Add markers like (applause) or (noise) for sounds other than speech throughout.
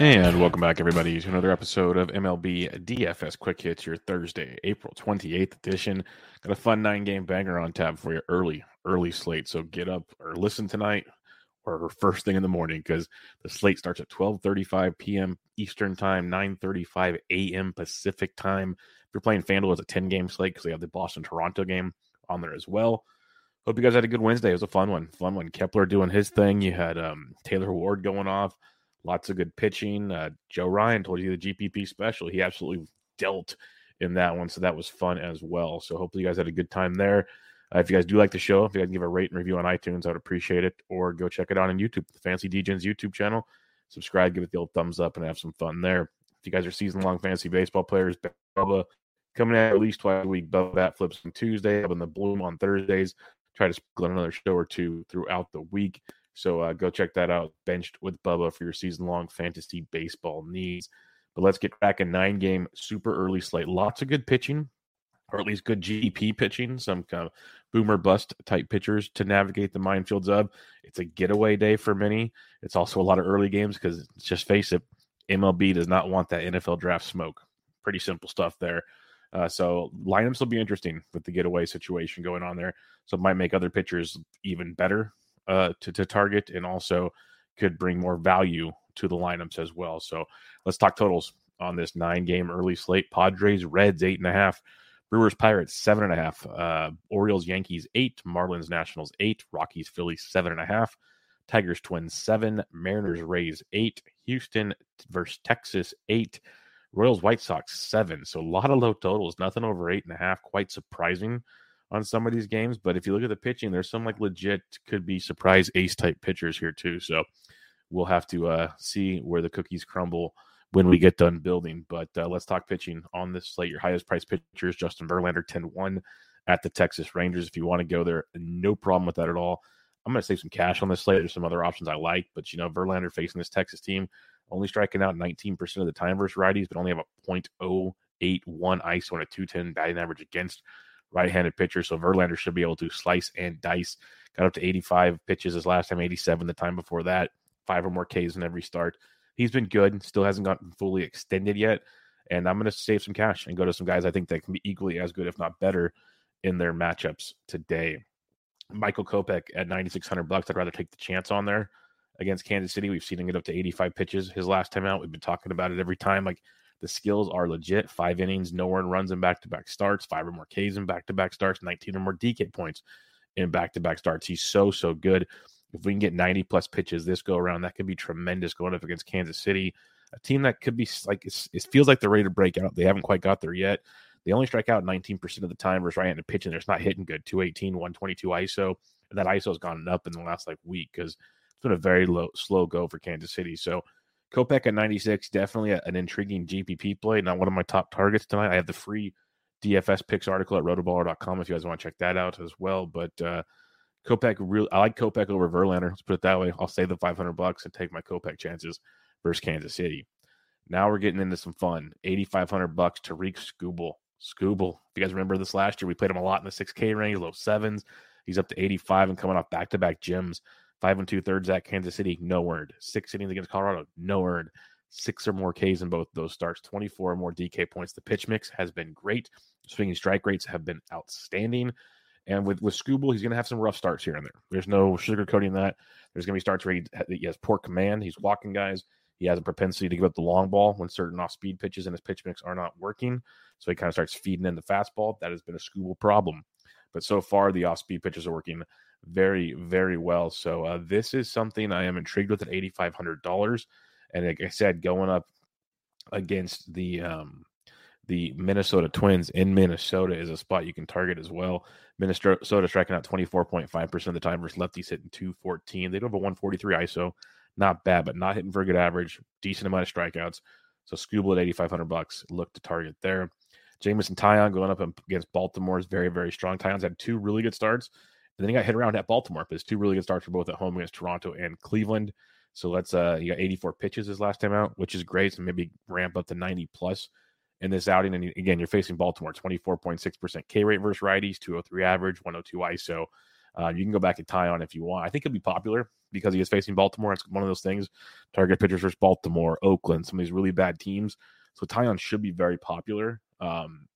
And welcome back, everybody, to another episode of MLB DFS Quick Hits, your Thursday, April 28th edition. Got a fun nine game banger on tap for you early, early slate. So get up or listen tonight or first thing in the morning because the slate starts at 12.35 p.m. Eastern Time, 9.35 a.m. Pacific Time. If you're playing FanDuel, it's a 10 game slate because they have the Boston Toronto game on there as well. Hope you guys had a good Wednesday. It was a fun one. Fun one. Kepler doing his thing. You had um, Taylor Ward going off lots of good pitching. Uh, Joe Ryan told you the GPP special. He absolutely dealt in that one, so that was fun as well. So hopefully you guys had a good time there. Uh, if you guys do like the show, if you guys give a rate and review on iTunes, I would appreciate it. Or go check it out on YouTube, the Fancy DJs YouTube channel. Subscribe, give it the old thumbs up, and have some fun there. If you guys are season long fantasy baseball players, Bubba coming out at least twice a week. Bubba Bat flips on Tuesday, up in the Bloom on Thursdays. Try to sprinkle another show or two throughout the week. So uh, go check that out. Benched with Bubba for your season long fantasy baseball needs. But let's get back a nine game super early slate. Lots of good pitching, or at least good GP pitching. Some kind of boomer bust type pitchers to navigate the minefields of. It's a getaway day for many. It's also a lot of early games because just face it, MLB does not want that NFL draft smoke. Pretty simple stuff there. Uh, so lineups will be interesting with the getaway situation going on there. So it might make other pitchers even better uh, to, to target and also could bring more value to the lineups as well. So let's talk totals on this nine game early slate. Padres, Reds, eight and a half. Brewers, Pirates, seven and a half. Uh, Orioles, Yankees, eight. Marlins, Nationals, eight. Rockies, Phillies, seven and a half. Tigers, Twins, seven. Mariners, Rays, eight. Houston versus Texas, eight. Royals, White Sox, seven. So a lot of low totals, nothing over eight and a half. Quite surprising on some of these games. But if you look at the pitching, there's some like legit could be surprise ace type pitchers here too. So we'll have to uh, see where the cookies crumble when we get done building. But uh, let's talk pitching on this slate. Your highest price pitchers, Justin Verlander, 10 1 at the Texas Rangers. If you want to go there, no problem with that at all. I'm going to save some cash on this slate. There's some other options I like, but you know, Verlander facing this Texas team, only striking out 19% of the time versus righties, but only have a .081 ISO and a 210 batting average against right-handed pitcher. So Verlander should be able to slice and dice. Got up to 85 pitches his last time, 87 the time before that. Five or more Ks in every start. He's been good. Still hasn't gotten fully extended yet. And I'm going to save some cash and go to some guys I think that can be equally as good, if not better, in their matchups today. Michael Kopech at 9,600 bucks. I'd rather take the chance on there against Kansas City. We've seen him get up to 85 pitches his last time out. We've been talking about it every time. Like the skills are legit. Five innings, no earned runs in back to back starts, five or more Ks in back to back starts, 19 or more DK points in back to back starts. He's so, so good. If we can get 90 plus pitches this go around, that could be tremendous going up against Kansas City, a team that could be like, it feels like they're ready to break out. They haven't quite got there yet. They only strike out 19% of the time versus right handed pitching. They're not hitting good 218, 122 ISO. And that ISO has gone up in the last like week because it's been a very low, slow go for Kansas City. So, Kopech at 96, definitely an intriguing GPP play. Not one of my top targets tonight. I have the free DFS picks article at rotoballer.com if you guys want to check that out as well. But uh Kopech, real I like Kopech over Verlander. Let's put it that way. I'll save the 500 bucks and take my Kopech chances versus Kansas City. Now we're getting into some fun. 8,500 bucks Tarik Skubal. Skubal. If you guys remember this last year, we played him a lot in the 6K range, low sevens. He's up to 85 and coming off back to back gyms. Five and two thirds at Kansas City, no earned. Six innings against Colorado, no earned. Six or more Ks in both those starts, 24 or more DK points. The pitch mix has been great. Swinging strike rates have been outstanding. And with with Skubal, he's going to have some rough starts here and there. There's no sugarcoating that. There's going to be starts where he, he has poor command. He's walking guys. He has a propensity to give up the long ball when certain off speed pitches in his pitch mix are not working. So he kind of starts feeding in the fastball. That has been a Skubal problem. But so far, the off speed pitches are working very, very well. So uh, this is something I am intrigued with at $8,500. And like I said, going up against the um, the Minnesota Twins in Minnesota is a spot you can target as well. Minnesota striking out 24.5% of the time versus lefties hitting 214. They don't have a 143 ISO. Not bad, but not hitting for a good average. Decent amount of strikeouts. So Skubal at 8,500 bucks. Look to target there. Jameson Taillon going up against Baltimore is very, very strong. Taillon's had two really good starts, and then he got hit around at Baltimore, but it's two really good starts for both at home against Toronto and Cleveland. So let's uh he got 84 pitches his last time out, which is great. So maybe ramp up to 90 plus in this outing. And again, you're facing Baltimore, 24.6% K rate versus righties, 203 average, 102 ISO. Uh, you can go back and Taillon if you want. I think he'll be popular because he is facing Baltimore. It's one of those things. Target pitchers versus Baltimore, Oakland, some of these really bad teams. So Taillon should be very popular. Um,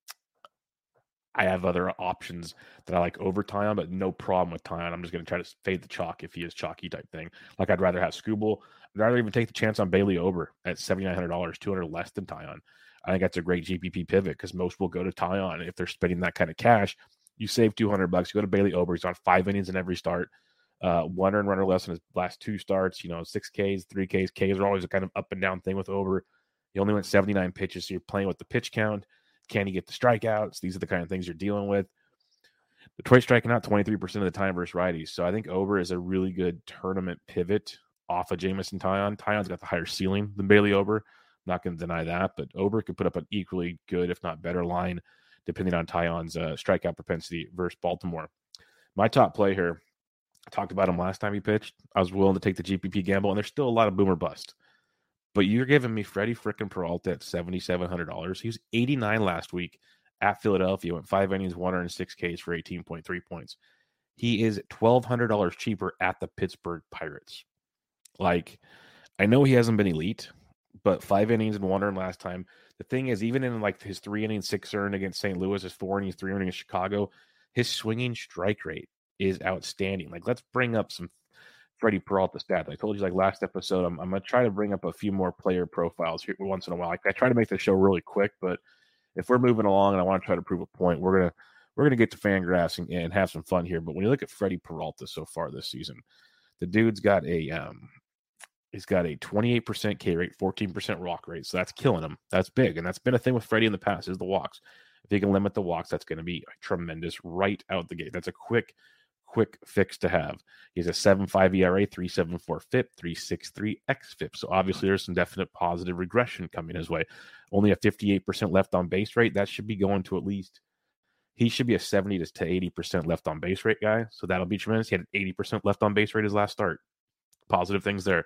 I have other options that I like over Taillon, but no problem with Taillon. I'm just going to try to fade the chalk if he is chalky type thing. Like I'd rather have Skubal. I'd rather even take the chance on Bailey Ober at $7,900, 200 less than Taillon. I think that's a great GPP pivot because most will go to Taillon if they're spending that kind of cash. You save 200 bucks. You go to Bailey Ober. He's on five innings in every start. Uh, one earned runner less in his last two starts. You know, six Ks, three Ks. Ks are always a kind of up and down thing with Ober. He only went 79 pitches, so you're playing with the pitch count. Can he get the strikeouts? These are the kind of things you're dealing with. Detroit striking out 23% of the time versus righties. So I think Ober is a really good tournament pivot off of Jameson Taillon. Taillon's got the higher ceiling than Bailey Ober. Not going to deny that, but Ober could put up an equally good, if not better, line depending on Taillon's uh, strikeout propensity versus Baltimore. My top play here, I talked about him last time he pitched. I was willing to take the GPP gamble, and there's still a lot of boomer bust. But you're giving me Freddie frickin' Peralta at $7,700. He was 89 last week at Philadelphia, went five innings, 106 Ks for 18.3 points. He is $1,200 cheaper at the Pittsburgh Pirates. Like, I know he hasn't been elite, but five innings and one earned last time. The thing is, even in like his three innings, six earned against St. Louis, his four innings, three earned against Chicago, his swinging strike rate is outstanding. Like, let's bring up some Freddie Peralta stats. I told you like last episode, I'm, I'm gonna try to bring up a few more player profiles here once in a while. Like, I try to make the show really quick, but if we're moving along and I want to try to prove a point, we're gonna we're gonna get to Fangraphs and, and have some fun here. But when you look at Freddie Peralta so far this season, the dude's got a um he's got a 28% K rate, 14% walk rate. So that's killing him. That's big. And that's been a thing with Freddie in the past is the walks. If he can limit the walks, that's going to be tremendous right out the gate. That's a quick quick fix to have. He's a 7.5 ERA, 3.74 FIP, 3.63 xFIP. So obviously there's some definite positive regression coming his way. Only a 58% left on base rate. That should be going to at least he should be a 70 to 80% left on base rate guy. So that'll be tremendous. He had an 80% left on base rate his last start. Positive things there.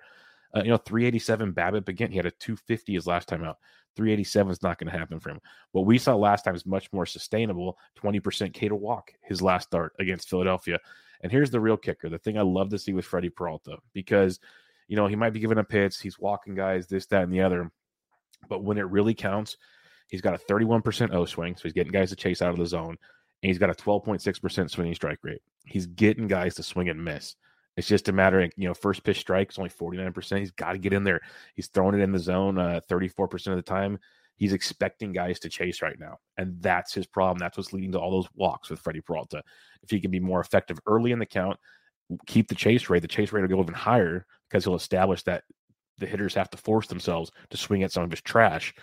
Uh, you know, 387 BABIP again. He had a 250 his last time out. 387 is not going to happen for him. What we saw last time is much more sustainable 20% K to walk his last start against Philadelphia. And here's the real kicker the thing I love to see with Freddie Peralta because, you know, he might be giving up hits, he's walking guys, this, that, and the other. But when it really counts, he's got a 31% O swing. So he's getting guys to chase out of the zone. And he's got a 12.6% swinging strike rate. He's getting guys to swing and miss. It's just a matter of, you know, first pitch strike is only 49%. He's got to get in there. He's throwing it in the zone uh, 34% of the time. He's expecting guys to chase right now. And that's his problem. That's what's leading to all those walks with Freddie Peralta. If he can be more effective early in the count, keep the chase rate, the chase rate will go even higher because he'll establish that the hitters have to force themselves to swing at some of his trash.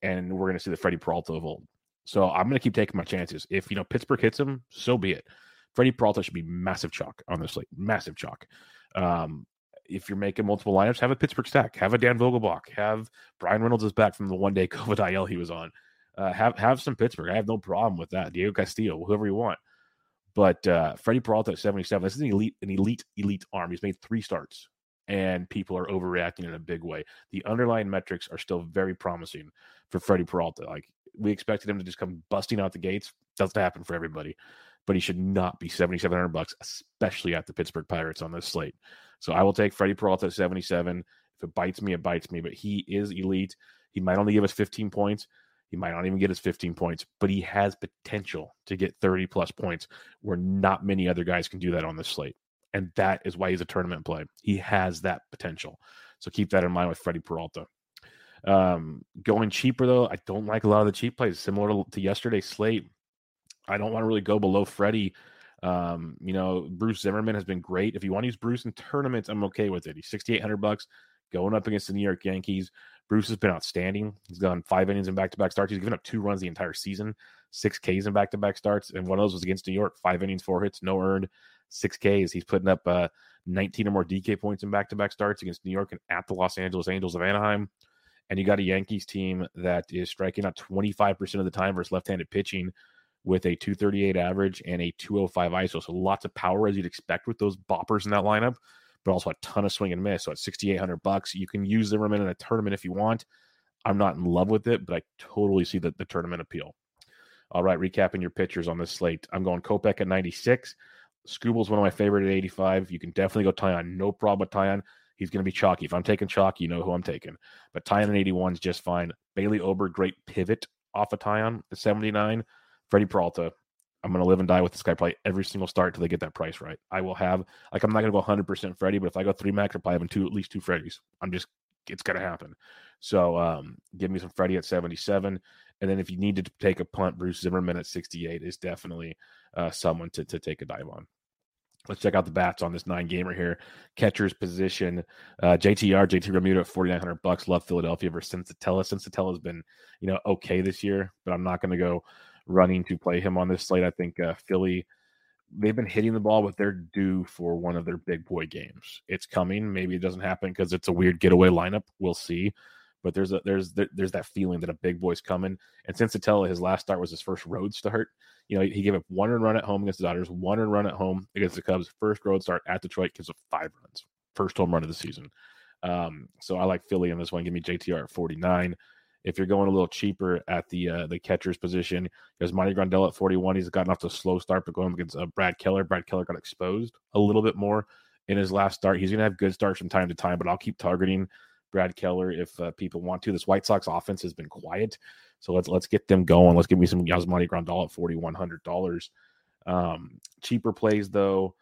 And we're going to see the Freddie Peralta of old. So I'm going to keep taking my chances. If, you know, Pittsburgh hits him, so be it. Freddie Peralta should be massive chalk on this slate, massive chalk. Um, if you're making multiple lineups, have a Pittsburgh stack, have a Dan Vogelbach, have Bryan Reynolds is back from the one day (laughs) COVID IL he was on. Uh, have have some Pittsburgh. I have no problem with that. Diego Castillo, whoever you want. But uh, Freddie Peralta at 77, this is an elite, an elite, elite arm. He's made three starts, and people are overreacting in a big way. The underlying metrics are still very promising for Freddie Peralta. Like we expected him to just come busting out the gates. Doesn't happen for everybody but he should not be 7700 bucks especially at the Pittsburgh Pirates on this slate. So I will take Freddie Peralta at 77. If it bites me, it bites me, but he is elite. He might only give us 15 points. He might not even get his 15 points, but he has potential to get 30 plus points where not many other guys can do that on this slate. And that is why he's a tournament play. He has that potential. So keep that in mind with Freddie Peralta. Um, going cheaper though, I don't like a lot of the cheap plays. Similar to, to yesterday's slate, I don't want to really go below Freddie Um, you know, Bruce Zimmermann has been great. If you want to use Bruce in tournaments, I'm okay with it. He's 6,800 bucks going up against the New York Yankees. Bruce has been outstanding. He's gone five innings in back to back starts. He's given up two runs the entire season, six Ks in back to back starts. And one of those was against New York, five innings, four hits, no earned, six Ks. He's putting up uh, 19 or more DK points in back to back starts against New York and at the Los Angeles Angels of Anaheim. And you got a Yankees team that is striking out 25% of the time versus left handed pitching with a 238 average and a 205 ISO. So lots of power as you'd expect with those boppers in that lineup but also a ton of swing and miss. So at 6,800 bucks, you can use the Zimmermann in a tournament if you want. I'm not in love with it, but I totally see the, the tournament appeal. All right, recapping your pitchers on this slate. I'm going Kopech at 96. Skubal's one of my favorite at 85. You can definitely go Taillon. No problem with Taillon. He's going to be chalky. If I'm taking chalky, you know who I'm taking. But Taillon at 81 is just fine. Bailey Ober, great pivot off of Taillon at 79. Freddie Peralta, I'm going to live and die with this guy probably every single start till they get that price right. I will have like I'm not going to go 100 percent Freddie, but if I go three max, I'm probably having two at least two Freddies. I'm just it's going to happen. So um, give me some Freddie at 77, and then if you need to take a punt, Bruce Zimmermann at 68 is definitely uh, someone to to take a dive on. Let's check out the bats on this nine gamer here. Catcher's position, uh, JTR, JT Realmuto at 4,900 bucks. Love Philadelphia versus. Senzatela has been, you know, okay this year, but I'm not going to go running to play him on this slate. I think uh, Philly, they've been hitting the ball, but they're due for one of their big boy games. It's coming. Maybe it doesn't happen because it's a weird getaway lineup. We'll see. But there's a there's there's that feeling that a big boy's coming. And since Senzatela, his last start was his first road start. You know, he gave up one run at home against the Dodgers, one run at home against the Cubs. First road start at Detroit gives up five runs. First home run of the season. Um, so I like Philly in this one. Give me JTR at 49. If you're going a little cheaper at the uh, the catcher's position, there's Monty Grandal at 41. He's gotten off to a slow start, but going against uh, Brad Keller. Brad Keller got exposed a little bit more in his last start. He's going to have good starts from time to time, but I'll keep targeting Brad Keller if uh, people want to. This White Sox offense has been quiet, so let's let's get them going. Let's give me some Yasmani Grandal at forty one hundred dollars. Um, cheaper plays though.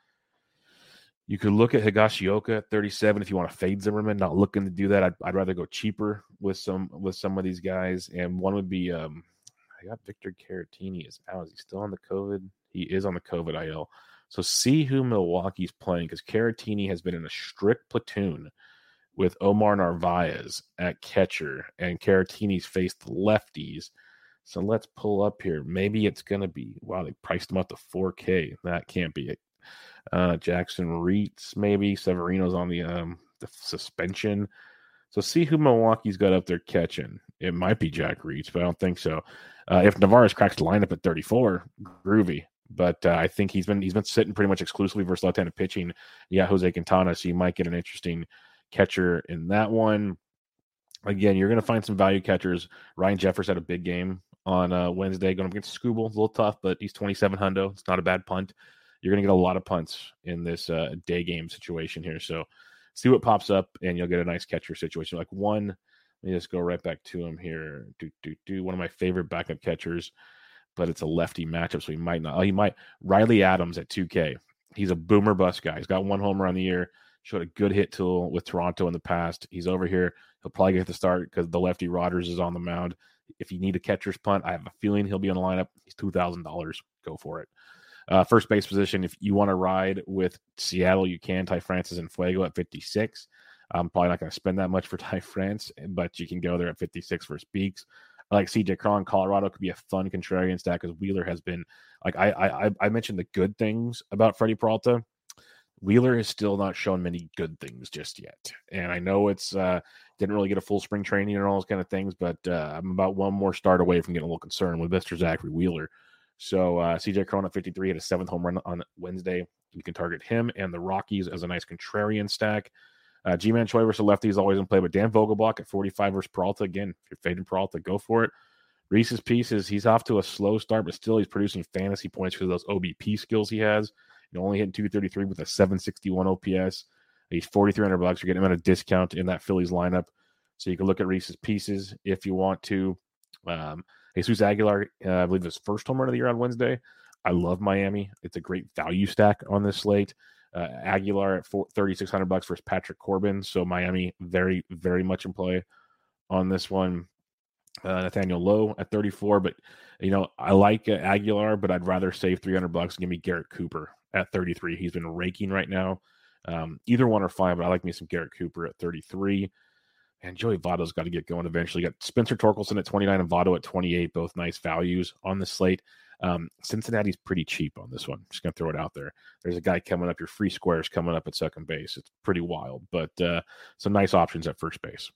You could look at Higashioka at 37 if you want to fade Zimmermann. Not looking to do that. I'd, I'd rather go cheaper with some with some of these guys. And one would be um, I got Victor Caratini is out. Is he still on the COVID? He is on the COVID IL. So see who Milwaukee's playing because Caratini has been in a strict platoon with Omar Narvaez at catcher, and Caratini's faced lefties. So let's pull up here. Maybe it's going to be wow. They priced him up to 4K. That can't be it. Uh, Jakson Reetz, maybe Severino's on the um the suspension. So see who Milwaukee's got up there catching. It might be Jack Reitz, but I don't think so. Uh, if Navarez cracks the lineup at 34, groovy. But uh, I think he's been he's been sitting pretty much exclusively versus left-handed pitching. Yeah, Jose Quintana, so you might get an interesting catcher in that one. Again, you're going to find some value catchers. Ryan Jeffers had a big game on uh, Wednesday going against. It's a little tough, but he's 27 hundo. It's not a bad punt you're going to get a lot of punts in this uh, day game situation here. So see what pops up, and you'll get a nice catcher situation. Like one, let me just go right back to him here. Do do do. One of my favorite backup catchers, but it's a lefty matchup, so he might not. Oh, he might. Riley Adams at 2K. He's a boomer bust guy. He's got one homer on the year. Showed a good hit tool with Toronto in the past. He's over here. He'll probably get the start because the lefty Rogers is on the mound. If you need a catcher's punt, I have a feeling he'll be on the lineup. He's two thousand dollars. Go for it. Uh, first base position, if you want to ride with Seattle, you can. Ty Francis and Fuego at 56. I'm probably not going to spend that much for (laughs) Ty France, but you can go there at 56 for Speaks. Like CJ Cron, Colorado could be a fun contrarian stack because Wheeler has been like I, I I mentioned the good things about Freddie Peralta. Wheeler has still not shown many good things just yet, and I know it's uh, didn't really get a full spring training and all those kind of things, but uh, I'm about one more start away from getting a little concerned with Mr. Zachary Wheeler. So uh, CJ at 53 had a seventh home run on Wednesday. You can target him and the Rockies as a nice contrarian stack. Uh, Ji-Man Choi versus lefty is always in play, but Dan Vogelbach at 45 versus Peralta. Again, if you're fading Peralta, go for it. Reese's pieces, he's off to a slow start, but still he's producing fantasy points because of those OBP skills he has. You know, only hitting 233 with a 761 OPS. He's 4,300 bucks. You're getting him at a discount in that Phillies lineup. So you can look at Reese's pieces if you want to. Um, Jesus Aguilar, uh, I believe his first home run of the year on Wednesday. I love Miami. It's a great value stack on this slate. Uh, Aguilar at 3,600 bucks versus Patrick Corbin. So Miami very, very much in play on this one. uh, Nathaniel Lowe at 34. But you know, I like uh, Aguilar, but I'd rather save 300 bucks and give me Garrett Cooper at 33. He's been raking right now. Um, either one are fine, but I like me some Garrett Cooper at 33. And Joey Votto's got to get going eventually. You got Spencer Torkelson at 29 and Votto at 28, both nice values on the slate. Um, Cincinnati's pretty cheap on this one. Just gonna throw it out there. There's a guy coming up. Your free squares coming up at second base. It's pretty wild, but uh, some nice options at first base.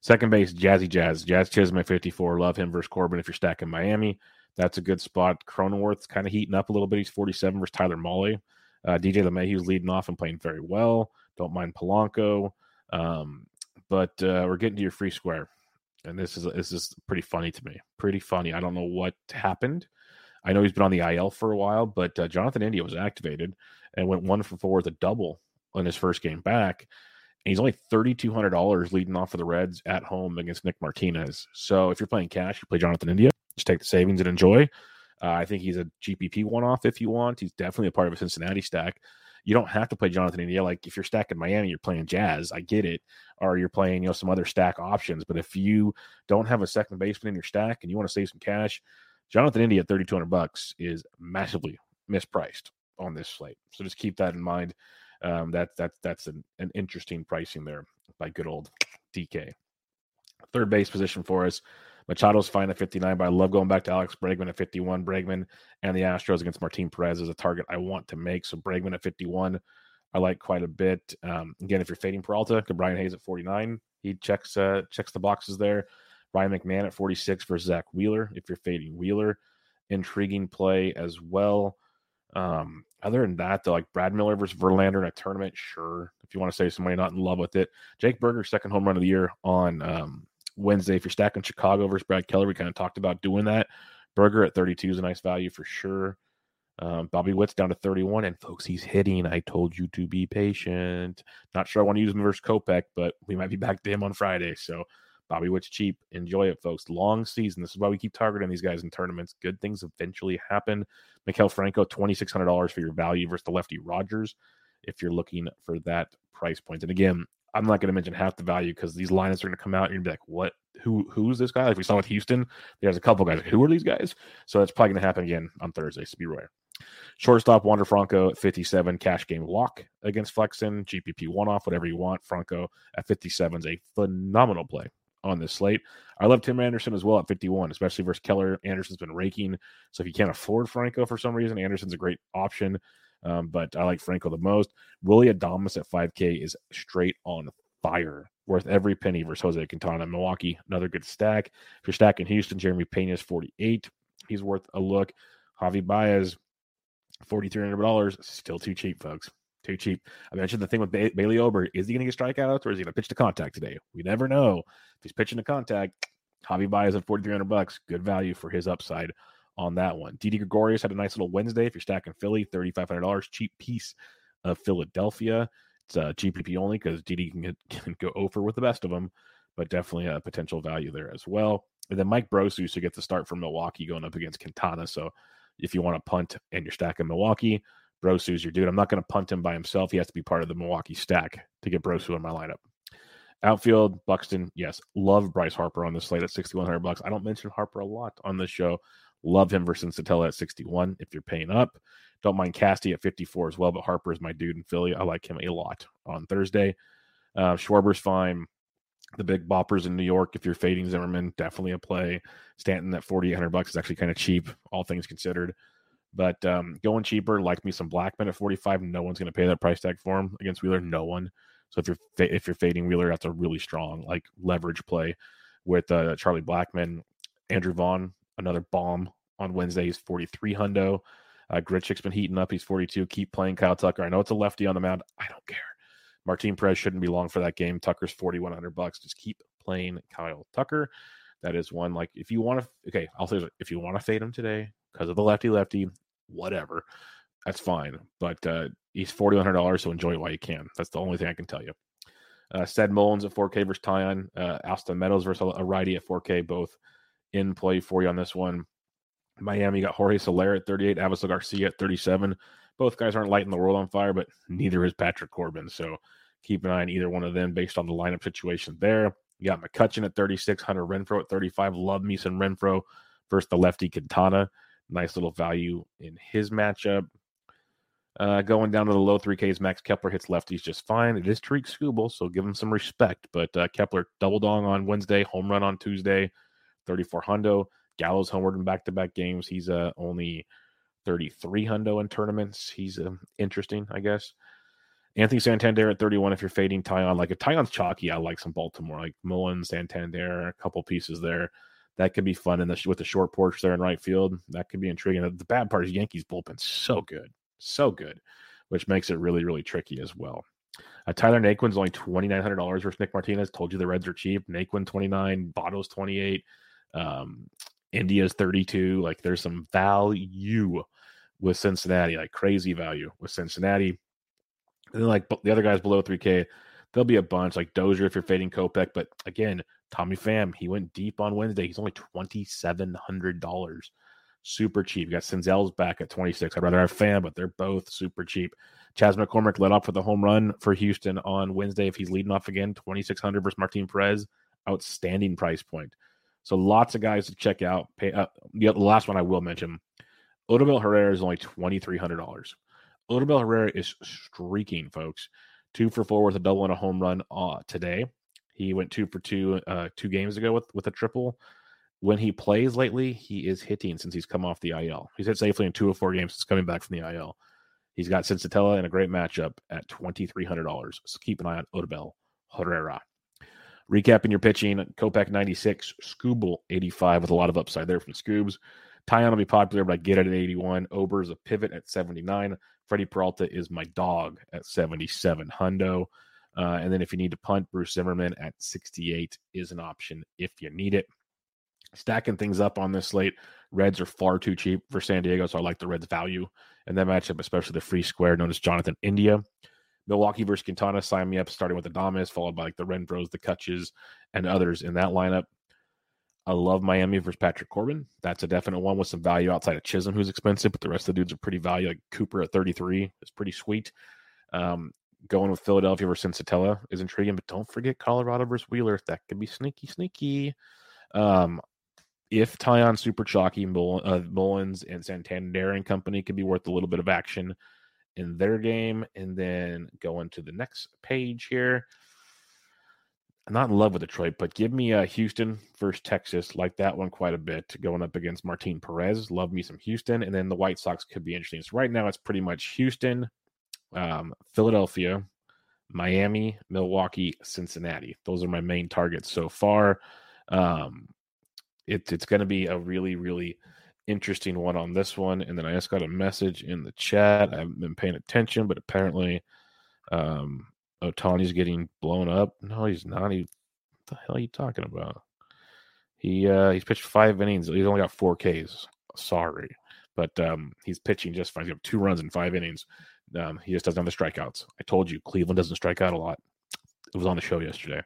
Second base, Jazzy Jazz. Jazz Chisholm at 54. Love him versus Corbin if you're stacking Miami. That's a good spot. Cronenworth's kind of heating up a little bit. He's 47 versus Tyler Mahle. Uh, DJ LeMahieu's leading off and playing very well. Don't mind Polanco. Um, but uh, we're getting to your free square. And this is this is pretty funny to me. Pretty funny. I don't know what happened. I know he's been on the IL for a while, but uh, Jonathan India was activated and went one for four with a double in his first game back. And he's only $3,200 leading off for the Reds at home against Nick Martinez. So if you're playing cash, you play Jonathan India, just take the savings and enjoy. Uh, I think he's a GPP one off if you want. He's definitely a part of a Cincinnati stack. You don't have to play Jonathan India. Like if you're stacking Miami, you're playing Jazz. I get it. Or you're playing, you know, some other stack options. But if you don't have a second baseman in your stack and you want to save some cash, Jonathan India at 3,200 bucks is massively mispriced on this slate. So just keep that in mind. Um, that, that, that's an, an interesting pricing there by good old DK. Third base position for us. Machado's fine at 59, but I love going back to Alex Bregman at 51. Bregman and the Astros against Martin Perez is a target I want to make. So Bregman at 51, I like quite a bit. Um, again, if you're fading Peralta, Brian Hayes at 49, he checks uh, checks the boxes there. Ryan McMahon at 46 versus Zack Wheeler. If you're fading Wheeler, intriguing play as well. Um, other than that, though, like Brad Miller versus Verlander in a tournament, sure. If you want to save somebody not in love with it, Jake Burger, second home run of the year on um, Wednesday. If you're stacking Chicago versus Brad Keller, we kind of talked about doing that. Burger at 32 is a nice value for sure. Um, Bobby Witt's down to 31, and folks, he's hitting. I told you to be patient. Not sure I want to use him versus Kopech, but we might be back to him on Friday. So Bobby Witt's cheap. Enjoy it, folks. Long season. This is why we keep targeting these guys in tournaments. Good things eventually happen. Maikel Franco, $2,600 for your value versus the lefty Rogers if you're looking for that price point. And again, I'm not going to mention half the value because these lineups are going to come out and you're gonna be like, what? Who? Who's this guy? Like we saw with Houston, there's a couple guys. Who are these guys? So that's probably going to happen again on Thursday. So be aware. Shortstop Wander Franco at 57, cash game lock against Flexen, GPP one off, whatever you want. Franco at 57 is a phenomenal play on this slate. I love Tim Anderson as well at 51, especially versus Keller. Anderson's been raking. So if you can't afford Franco for some reason, Anderson's a great option. Um, but I like Franco the most. Willie Adames at 5K is straight on fire, worth every penny versus Jose Quintana. Milwaukee, another good stack. If you're stacking Houston, Jeremy Pena is 48. He's worth a look. Javi Baez, $4,300. Still too cheap, folks. Too cheap. I mentioned the thing with ba- Bailey Ober. Is he going to get strikeouts or is he going to pitch to contact today? We never know. If he's pitching to contact, Javi Baez at 4,300 bucks. Good value for his upside on that one. Didi Gregorius had a nice little Wednesday. If you're stacking Philly, $3,500. Cheap piece of Philadelphia. It's a uh, GPP only because Didi can, (laughs) can go over with the best of them, but definitely a potential value there as well. And then Mike Brosseau to get the start from Milwaukee going up against Quintana. So if you want to punt and you're stacking Milwaukee, Brosseau's your dude. I'm not going to punt him by himself. He has to be part of the Milwaukee stack to get Brosu in my lineup. Outfield, Buxton, yes, love Bryce Harper on the slate at 6100 bucks. I don't mention Harper a lot on this show. Love him versus Satella at 61 if you're paying up. Don't mind Casty at 54 as well, but Harper is my dude in Philly. I like him a lot on Thursday. Uh, Schwarber's fine. The big boppers in New York, if you're fading Zimmermann, definitely a play. Stanton at 4,800 bucks is actually kind of cheap, all things considered. But um, going cheaper, like me some Blackmon at 45, no one's going to pay that price tag for him against Wheeler. No one. So if you're if you're fading Wheeler, that's a really strong like leverage play with uh, Charlie Blackmon, Andrew Vaughn, another bomb on Wednesday. He's 43 hundo. Uh, Grichuk's been heating up. He's 42. Keep playing Kyle Tucker. I know it's a lefty on the mound. I don't care. Martin Perez shouldn't be long for that game. Tucker's 4,100 bucks. Just keep playing Kyle Tucker. That is one like if you want to. Okay, I'll say if you want to fade him today, because of the lefty lefty, whatever. That's fine. But uh, he's forty one hundred dollars, so enjoy it while you can. That's the only thing I can tell you. Uh, Ced Mullins at 4K versus Taillon. Uh, Austin Meadows versus a righty at 4K, both in play for you on this one. Miami got Jorge Soler at 38, Avisail Garcia at 37. Both guys aren't lighting the world on fire, but (laughs) neither is Patrick Corbin. So keep an eye on either one of them based on the lineup situation there. You got McCutchen at 36, Hunter Renfroe at 35. Love me some Renfroe versus the lefty Quintana. Nice little value in his matchup. Uh, going down to the low 3Ks, Max Kepler hits lefties just fine. It is Tarik Skubal, so give him some respect. But uh, Kepler double dong on Wednesday, home run on Tuesday, 34 hundo. Gallows homeward in back to back games. He's uh, only 33 hundo in tournaments. He's uh, interesting, I guess. Anthony Santander at 31 if you're fading Taillon. Like if Taillon's chalky, I like some Baltimore, like Mullins, Santander, a couple pieces there. That could be fun in the with the short porch there in right field. That could be intriguing. The bad part is Yankees bullpen so good, so good, which makes it really, really tricky as well. Uh, Tyler Naquin's only twenty nine hundred dollars versus Nick Martinez. Told you the Reds are cheap. Naquin twenty nine, Votto's twenty eight, um, India's thirty two. Like there's some value with Cincinnati, like crazy value with Cincinnati. And then like the other guys below 3K, there'll be a bunch like Dozier if you're fading Kopech. But again, Tommy Pham, he went deep on Wednesday. He's only twenty seven hundred dollars, super cheap. You got Senzel's back at twenty six. I'd rather have Pham, but they're both super cheap. Chas McCormick led off with a home run for Houston on Wednesday. If he's leading off again, twenty six hundred versus Martin Perez, outstanding price point. So lots of guys to check out. Pay, uh, the last one I will mention, Odubel Herrera is only twenty three hundred dollars. Odubel Herrera is streaking, folks. Two for four with a double and a home run uh, today. He went two for two uh, two games ago with with a triple. When he plays lately, he is hitting since he's come off the IL. He's hit safely in two of four games since coming back from the IL. He's got Senzatela in a great matchup at twenty three hundred dollars. So keep an eye on Odubel Herrera. Recapping your pitching, Kopech 96, Skubal 85 with a lot of upside there from Scoobs. Taillon will be popular, but I get it at 81. Ober is a pivot at 79. Freddie Peralta is my dog at 77 hundo. Uh, and then if you need to punt, Bruce Zimmermann at 68 is an option if you need it. Stacking things up on this slate, Reds are far too cheap for San Diego, so I like the Reds' value in that matchup, especially the free square known as Jonathan India. Milwaukee versus Quintana, sign me up, starting with the Damas, followed by like the Renfroes, the Kutches, and others in that lineup. I love Miami versus Patrick Corbin. That's a definite one with some value outside of Chisholm, who's expensive, but the rest of the dudes are pretty value. Like Cooper at 33 is pretty sweet. Um, going with Philadelphia versus Senzatela is intriguing, but don't forget Colorado versus Wheeler. That could be sneaky, sneaky. Um, if Taillon Super Chalky, uh, Mullins, and Santander and company could be worth a little bit of action in their game. And then going to the next page here. I'm not in love with Detroit, but give me uh, Houston versus Texas. Like that one quite a bit. Going up against Martin Perez. Love me some Houston. And then the White Sox could be interesting. So right now it's pretty much Houston, um, Philadelphia, Miami, Milwaukee, Cincinnati. Those are my main targets so far. Um, it, it's going to be a really, really interesting one on this one. And then I just got a message in the chat. I haven't been paying attention, but apparently um, Ohtani's getting blown up. No, he's not. He, the hell are you talking about? He uh he's pitched five innings. He's only got four Ks. Sorry, but um he's pitching just fine. He's got two runs in five innings. Um, he just doesn't have the strikeouts. I told you Cleveland doesn't strike out a lot. It was on the show yesterday.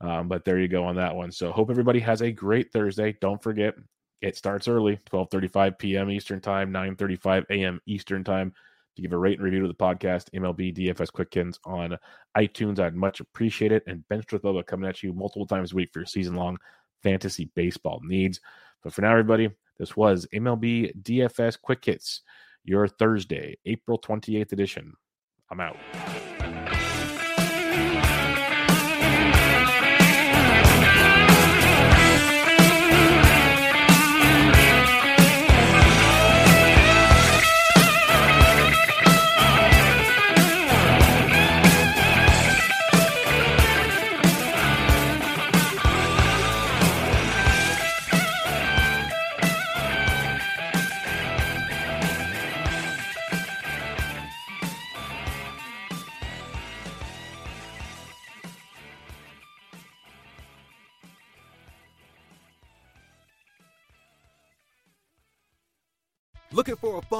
Um, but there you go on that one. So hope everybody has a great Thursday. Don't forget it starts early, 12:35 p.m. Eastern Time, 9:35 a.m. Eastern Time to give a rate and review to the podcast, MLB DFS Quick Hits on iTunes. I'd much appreciate it. And Bench with Bubba coming at you multiple times a week for your season long fantasy baseball needs. But for now, everybody, this was MLB DFS Quick Hits, your Thursday, April 28th edition. I'm out.